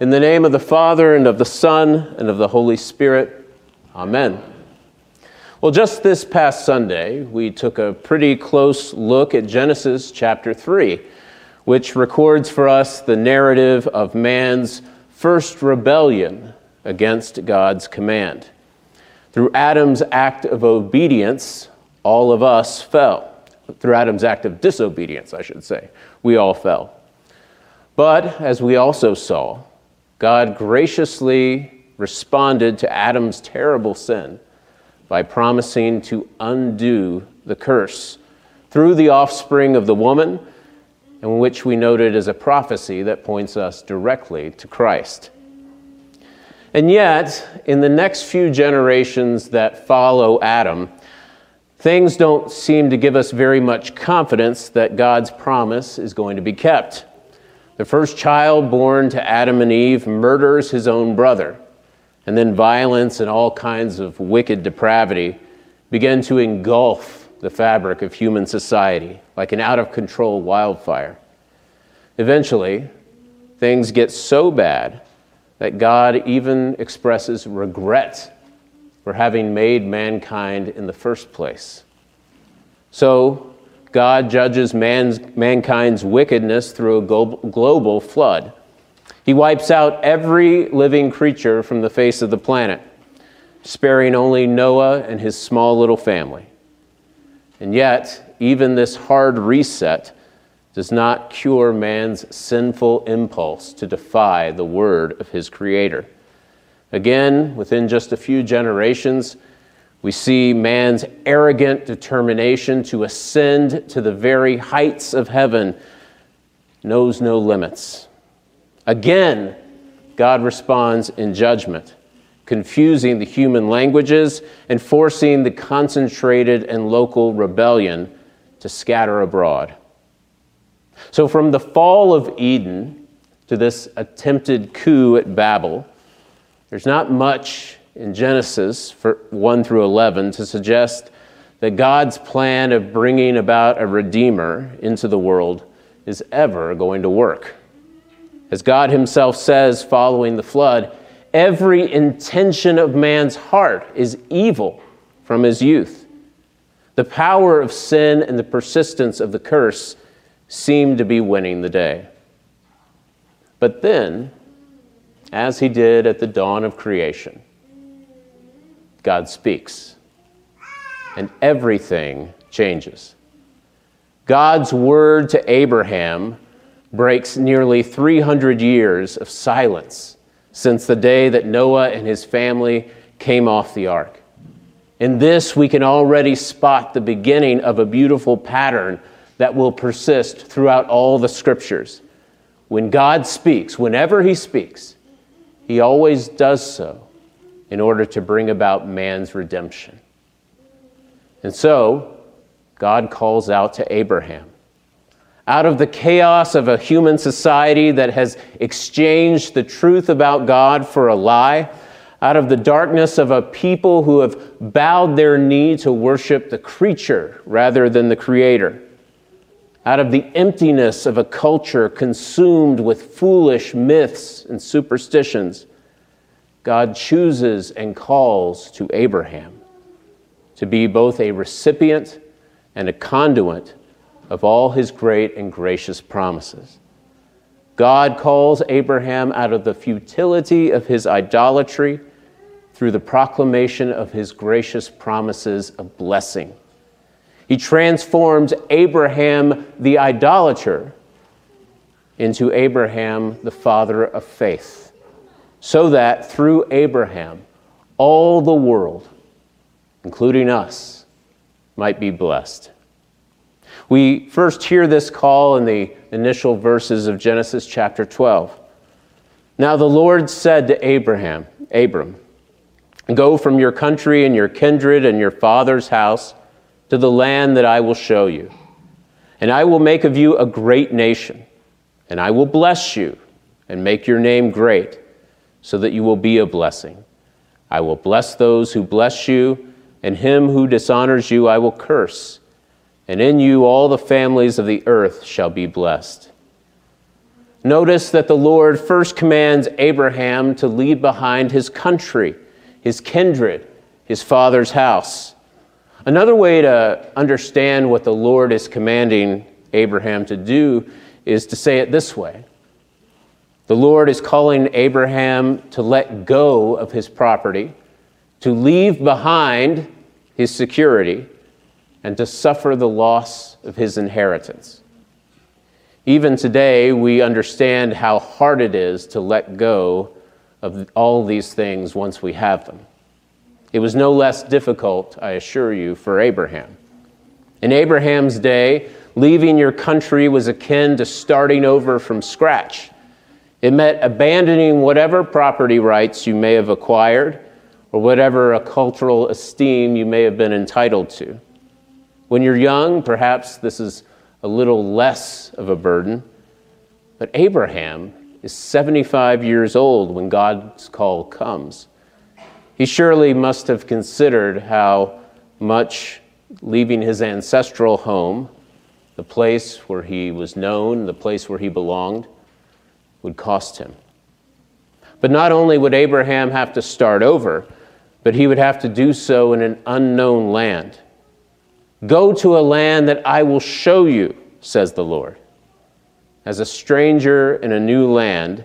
In the name of the Father, and of the Son, and of the Holy Spirit. Amen. Well, just this past Sunday, we took a pretty close look at Genesis chapter 3, which records for us the narrative of man's first rebellion against God's command. Through Adam's act of obedience, all of us fell. Through Adam's act of disobedience, I should say, we all fell. But as we also saw, God graciously responded to Adam's terrible sin by promising to undo the curse through the offspring of the woman, and which we noted as a prophecy that points us directly to Christ. And yet, in the next few generations that follow Adam, things don't seem to give us very much confidence that God's promise is going to be kept. The first child born to Adam and Eve murders his own brother, and then violence and all kinds of wicked depravity begin to engulf the fabric of human society like an out of control wildfire. Eventually, things get so bad that God even expresses regret for having made mankind in the first place. So, God judges man's, mankind's wickedness through a global flood. He wipes out every living creature from the face of the planet, sparing only Noah and his small little family. And yet, even this hard reset does not cure man's sinful impulse to defy the word of his Creator. Again, within just a few generations, we see man's arrogant determination to ascend to the very heights of heaven knows no limits. Again, God responds in judgment, confusing the human languages and forcing the concentrated and local rebellion to scatter abroad. So, from the fall of Eden to this attempted coup at Babel, there's not much in Genesis 1 through 11 to suggest that God's plan of bringing about a Redeemer into the world is ever going to work. As God Himself says following the flood, every intention of man's heart is evil from his youth. The power of sin and the persistence of the curse seem to be winning the day. But then, as He did at the dawn of creation, God speaks, and everything changes. God's word to Abraham breaks nearly 300 years of silence since the day that Noah and his family came off the ark. In this, we can already spot the beginning of a beautiful pattern that will persist throughout all the scriptures. When God speaks, whenever He speaks, He always does so in order to bring about man's redemption. And so, God calls out to Abraham. Out of the chaos of a human society that has exchanged the truth about God for a lie, out of the darkness of a people who have bowed their knee to worship the creature rather than the creator, out of the emptiness of a culture consumed with foolish myths and superstitions, God chooses and calls to Abraham to be both a recipient and a conduit of all his great and gracious promises. God calls Abraham out of the futility of his idolatry through the proclamation of his gracious promises of blessing. He transforms Abraham the idolater into Abraham the father of faith so that through Abraham, all the world, including us, might be blessed. We first hear this call in the initial verses of Genesis chapter 12. Now the Lord said to Abraham, Abram, Go from your country and your kindred and your father's house to the land that I will show you. And I will make of you a great nation, and I will bless you and make your name great so that you will be a blessing. I will bless those who bless you, and him who dishonors you I will curse. And in you all the families of the earth shall be blessed. Notice that the Lord first commands Abraham to leave behind his country, his kindred, his father's house. Another way to understand what the Lord is commanding Abraham to do is to say it this way The Lord is calling Abraham to let go of his property, to leave behind his security, and to suffer the loss of his inheritance. Even today, we understand how hard it is to let go of all these things once we have them. It was no less difficult, I assure you, for Abraham. In Abraham's day, leaving your country was akin to starting over from scratch. It meant abandoning whatever property rights you may have acquired or whatever a cultural esteem you may have been entitled to. When you're young, perhaps this is a little less of a burden, but Abraham is 75 years old when God's call comes. He surely must have considered how much leaving his ancestral home, the place where he was known, the place where he belonged, would cost him. But not only would Abraham have to start over, but he would have to do so in an unknown land. Go to a land that I will show you, says the Lord. As a stranger in a new land,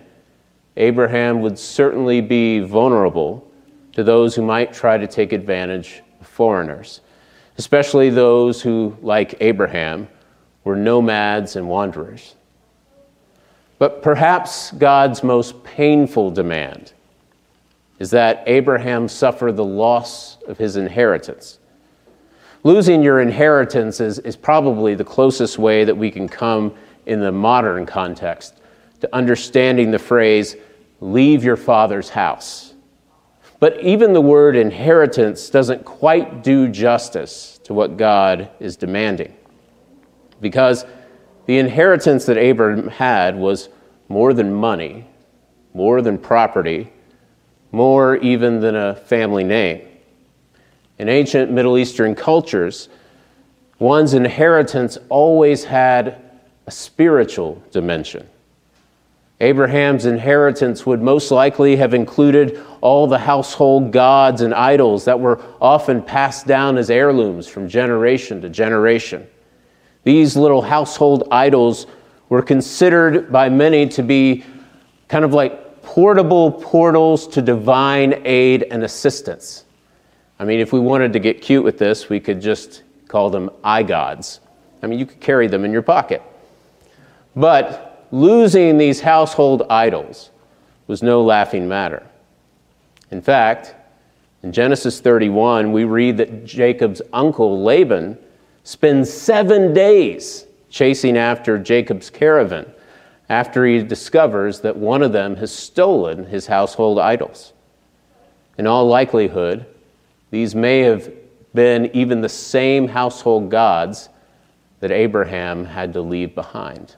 Abraham would certainly be vulnerable to those who might try to take advantage of foreigners, especially those who, like Abraham, were nomads and wanderers. But perhaps God's most painful demand is that Abraham suffer the loss of his inheritance. Losing your inheritance is, is probably the closest way that we can come in the modern context to understanding the phrase, leave your father's house. But even the word inheritance doesn't quite do justice to what God is demanding. Because the inheritance that Abraham had was more than money, more than property, more even than a family name. In ancient Middle Eastern cultures, one's inheritance always had a spiritual dimension. Abraham's inheritance would most likely have included all the household gods and idols that were often passed down as heirlooms from generation to generation. These little household idols were considered by many to be kind of like portable portals to divine aid and assistance. I mean, if we wanted to get cute with this, we could just call them eye gods. I mean, you could carry them in your pocket. But losing these household idols was no laughing matter. In fact, in Genesis 31, we read that Jacob's uncle Laban spends seven days chasing after Jacob's caravan after he discovers that one of them has stolen his household idols. In all likelihood, these may have been even the same household gods that Abraham had to leave behind.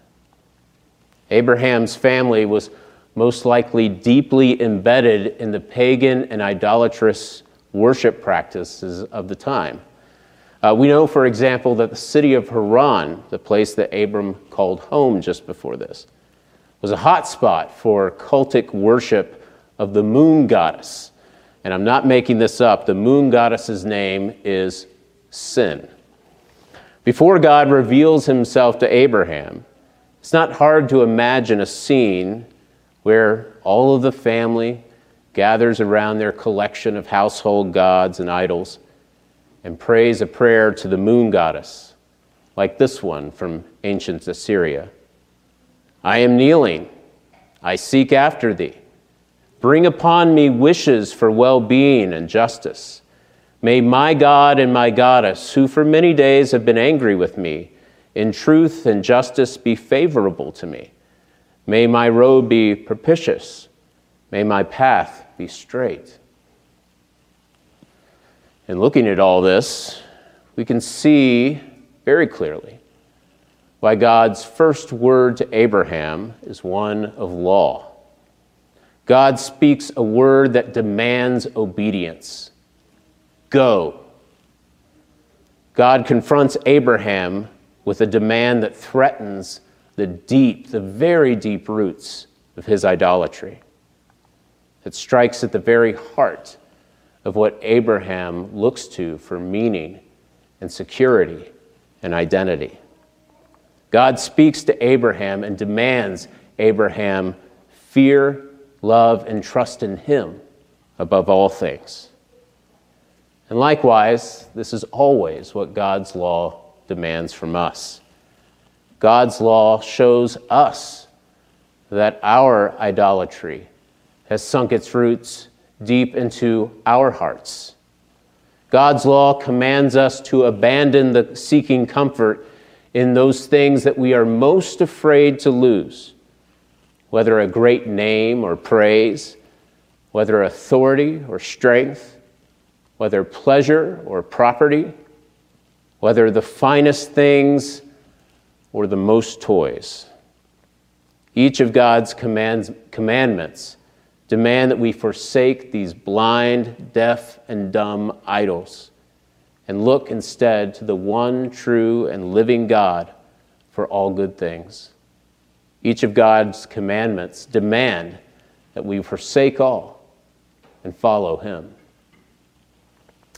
Abraham's family was most likely deeply embedded in the pagan and idolatrous worship practices of the time. Uh, we know, for example, that the city of Haran, the place that Abram called home just before this, was a hotspot for cultic worship of the moon goddess, and I'm not making this up, the moon goddess's name is Sin. Before God reveals himself to Abraham, it's not hard to imagine a scene where all of the family gathers around their collection of household gods and idols and prays a prayer to the moon goddess, like this one from ancient Assyria I am kneeling, I seek after thee. Bring upon me wishes for well being and justice. May my God and my goddess, who for many days have been angry with me, in truth and justice be favorable to me. May my road be propitious. May my path be straight. In looking at all this, we can see very clearly why God's first word to Abraham is one of law. God speaks a word that demands obedience go. God confronts Abraham with a demand that threatens the deep, the very deep roots of his idolatry. It strikes at the very heart of what Abraham looks to for meaning and security and identity. God speaks to Abraham and demands Abraham fear, love, and trust in him above all things. And likewise, this is always what God's law demands from us. God's law shows us that our idolatry has sunk its roots deep into our hearts. God's law commands us to abandon the seeking comfort in those things that we are most afraid to lose, whether a great name or praise, whether authority or strength, whether pleasure or property, whether the finest things or the most toys. Each of God's commands, commandments demand that we forsake these blind, deaf, and dumb idols and look instead to the one true and living God for all good things. Each of God's commandments demand that we forsake all and follow Him.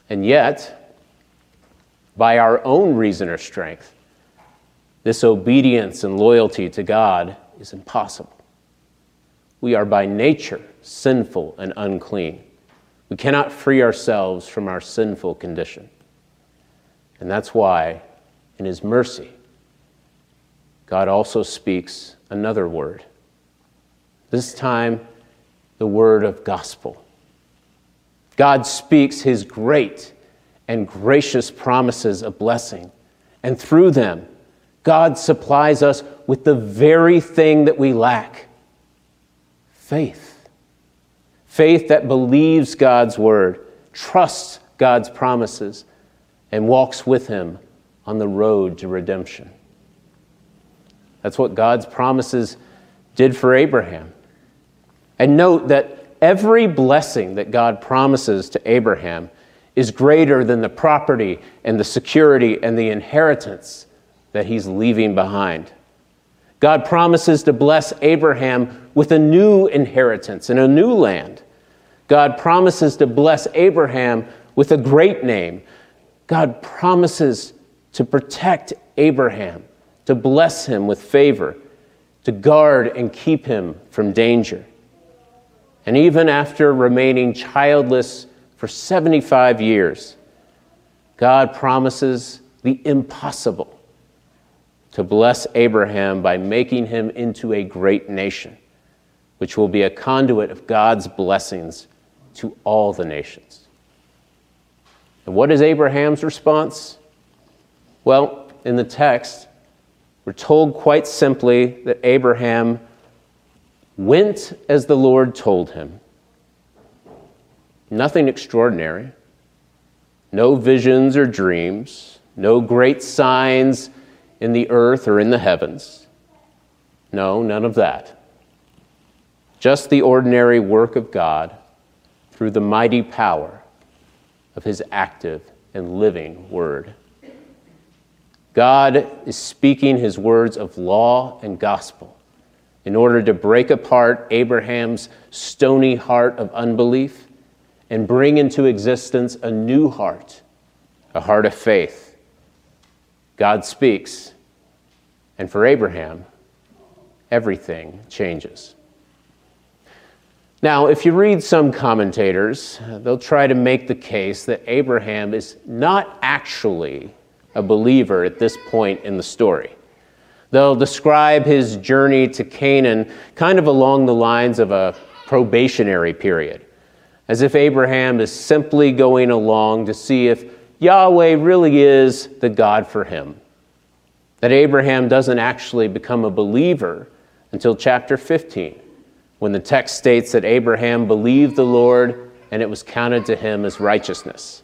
And yet, by our own reason or strength, this obedience and loyalty to God is impossible. We are by nature sinful and unclean. We cannot free ourselves from our sinful condition. And that's why, in His mercy, God also speaks another word. This time, the word of gospel. God speaks His great and gracious promises of blessing, and through them, God supplies us with the very thing that we lack faith. Faith that believes God's word, trusts God's promises, and walks with Him on the road to redemption. That's what God's promises did for Abraham. And note that every blessing that God promises to Abraham is greater than the property and the security and the inheritance that he's leaving behind. God promises to bless Abraham with a new inheritance and a new land. God promises to bless Abraham with a great name. God promises to protect Abraham, to bless him with favor, to guard and keep him from danger. And even after remaining childless for 75 years, God promises the impossible to bless Abraham by making him into a great nation, which will be a conduit of God's blessings to all the nations. And what is Abraham's response? Well, in the text, we're told quite simply that Abraham went as the Lord told him. Nothing extraordinary, no visions or dreams, no great signs in the earth or in the heavens. No, none of that. Just the ordinary work of God through the mighty power of his active and living word. God is speaking his words of law and gospel in order to break apart Abraham's stony heart of unbelief and bring into existence a new heart, a heart of faith God speaks, and for Abraham, everything changes. Now, if you read some commentators, they'll try to make the case that Abraham is not actually a believer at this point in the story. They'll describe his journey to Canaan kind of along the lines of a probationary period, as if Abraham is simply going along to see if Yahweh really is the God for him. That Abraham doesn't actually become a believer until chapter 15, when the text states that Abraham believed the Lord and it was counted to him as righteousness.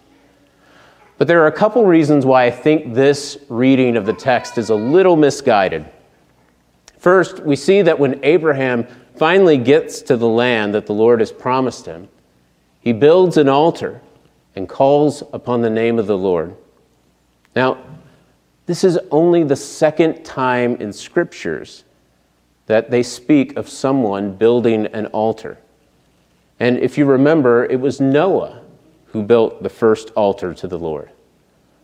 But there are a couple reasons why I think this reading of the text is a little misguided. First, we see that when Abraham finally gets to the land that the Lord has promised him, he builds an altar and calls upon the name of the Lord. Now, this is only the second time in scriptures that they speak of someone building an altar. And if you remember, it was Noah who built the first altar to the Lord.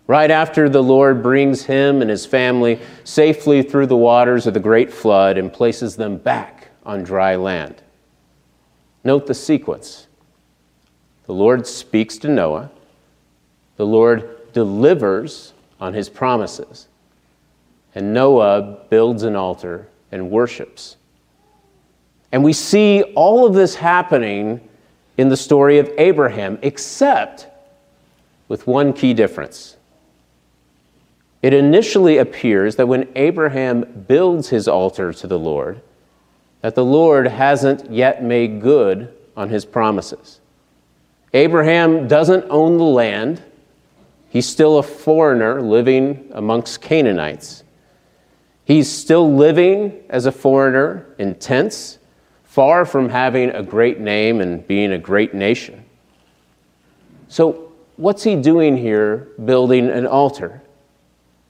Right after the Lord brings him and his family safely through the waters of the great flood and places them back on dry land. Note the sequence. The Lord speaks to Noah. The Lord delivers on his promises. And Noah builds an altar and worships. And we see all of this happening in the story of Abraham, except with one key difference. It initially appears that when Abraham builds his altar to the Lord, that the Lord hasn't yet made good on his promises. Abraham doesn't own the land. He's still a foreigner living amongst Canaanites. He's still living as a foreigner in tents, far from having a great name and being a great nation. So, what's he doing here building an altar?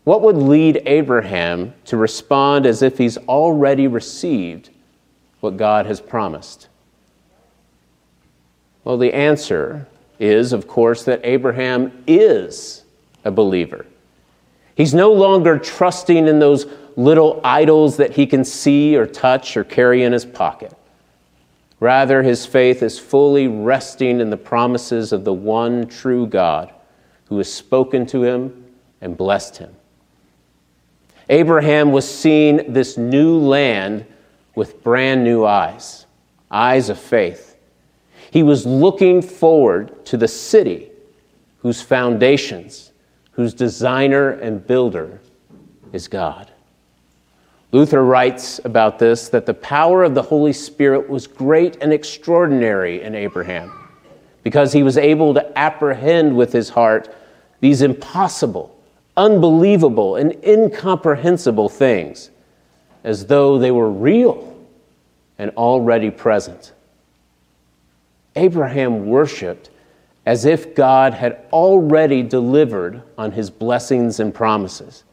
What would lead Abraham to respond as if he's already received what God has promised? Well, the answer is, of course, that Abraham is a believer. He's no longer trusting in those little idols that he can see or touch or carry in his pocket. Rather, his faith is fully resting in the promises of the one true God who has spoken to him and blessed him. Abraham was seeing this new land with brand new eyes, eyes of faith. He was looking forward to the city whose foundations, whose designer and builder is God. Luther writes about this that the power of the Holy Spirit was great and extraordinary in Abraham because he was able to apprehend with his heart these impossible, unbelievable, and incomprehensible things as though they were real and already present. Abraham worshiped as if God had already delivered on his blessings and promises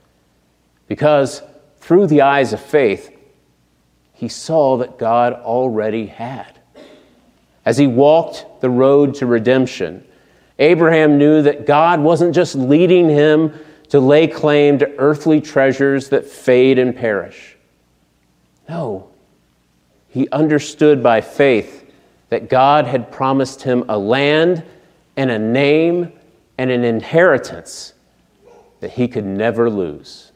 because through the eyes of faith, he saw that God already had. As he walked the road to redemption, Abraham knew that God wasn't just leading him to lay claim to earthly treasures that fade and perish. No, he understood by faith that God had promised him a land and a name and an inheritance that he could never lose.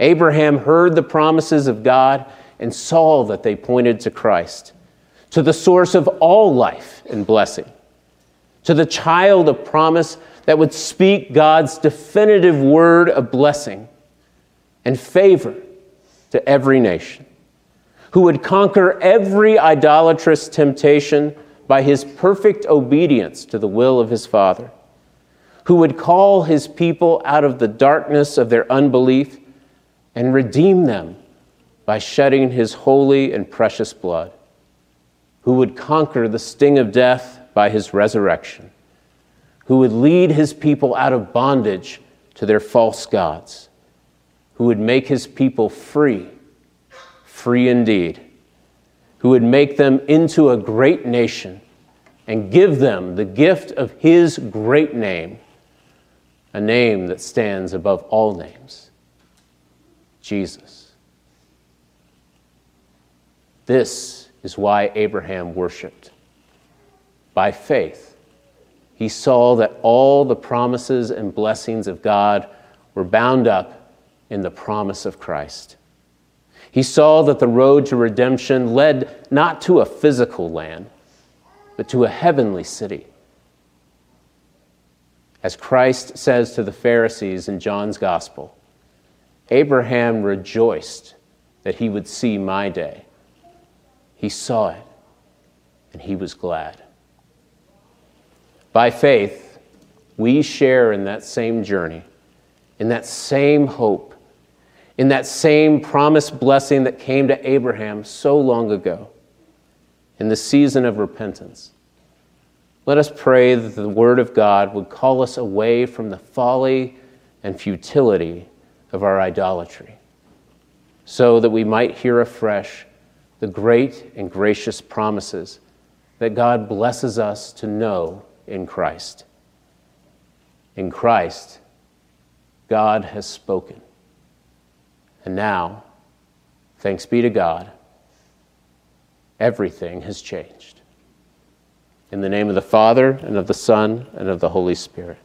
Abraham heard the promises of God and saw that they pointed to Christ, to the source of all life and blessing, to the child of promise that would speak God's definitive word of blessing and favor to every nation, who would conquer every idolatrous temptation by his perfect obedience to the will of his Father, who would call his people out of the darkness of their unbelief and redeem them by shedding his holy and precious blood, who would conquer the sting of death by his resurrection, who would lead his people out of bondage to their false gods, who would make his people free, free indeed, who would make them into a great nation and give them the gift of his great name, a name that stands above all names. Jesus. This is why Abraham worshiped. By faith, he saw that all the promises and blessings of God were bound up in the promise of Christ. He saw that the road to redemption led not to a physical land, but to a heavenly city. As Christ says to the Pharisees in John's Gospel, Abraham rejoiced that he would see my day. He saw it, and he was glad. By faith, we share in that same journey, in that same hope, in that same promised blessing that came to Abraham so long ago, in the season of repentance. Let us pray that the Word of God would call us away from the folly and futility of our idolatry, so that we might hear afresh the great and gracious promises that God blesses us to know in Christ. In Christ, God has spoken. And now, thanks be to God, everything has changed. In the name of the Father, and of the Son, and of the Holy Spirit.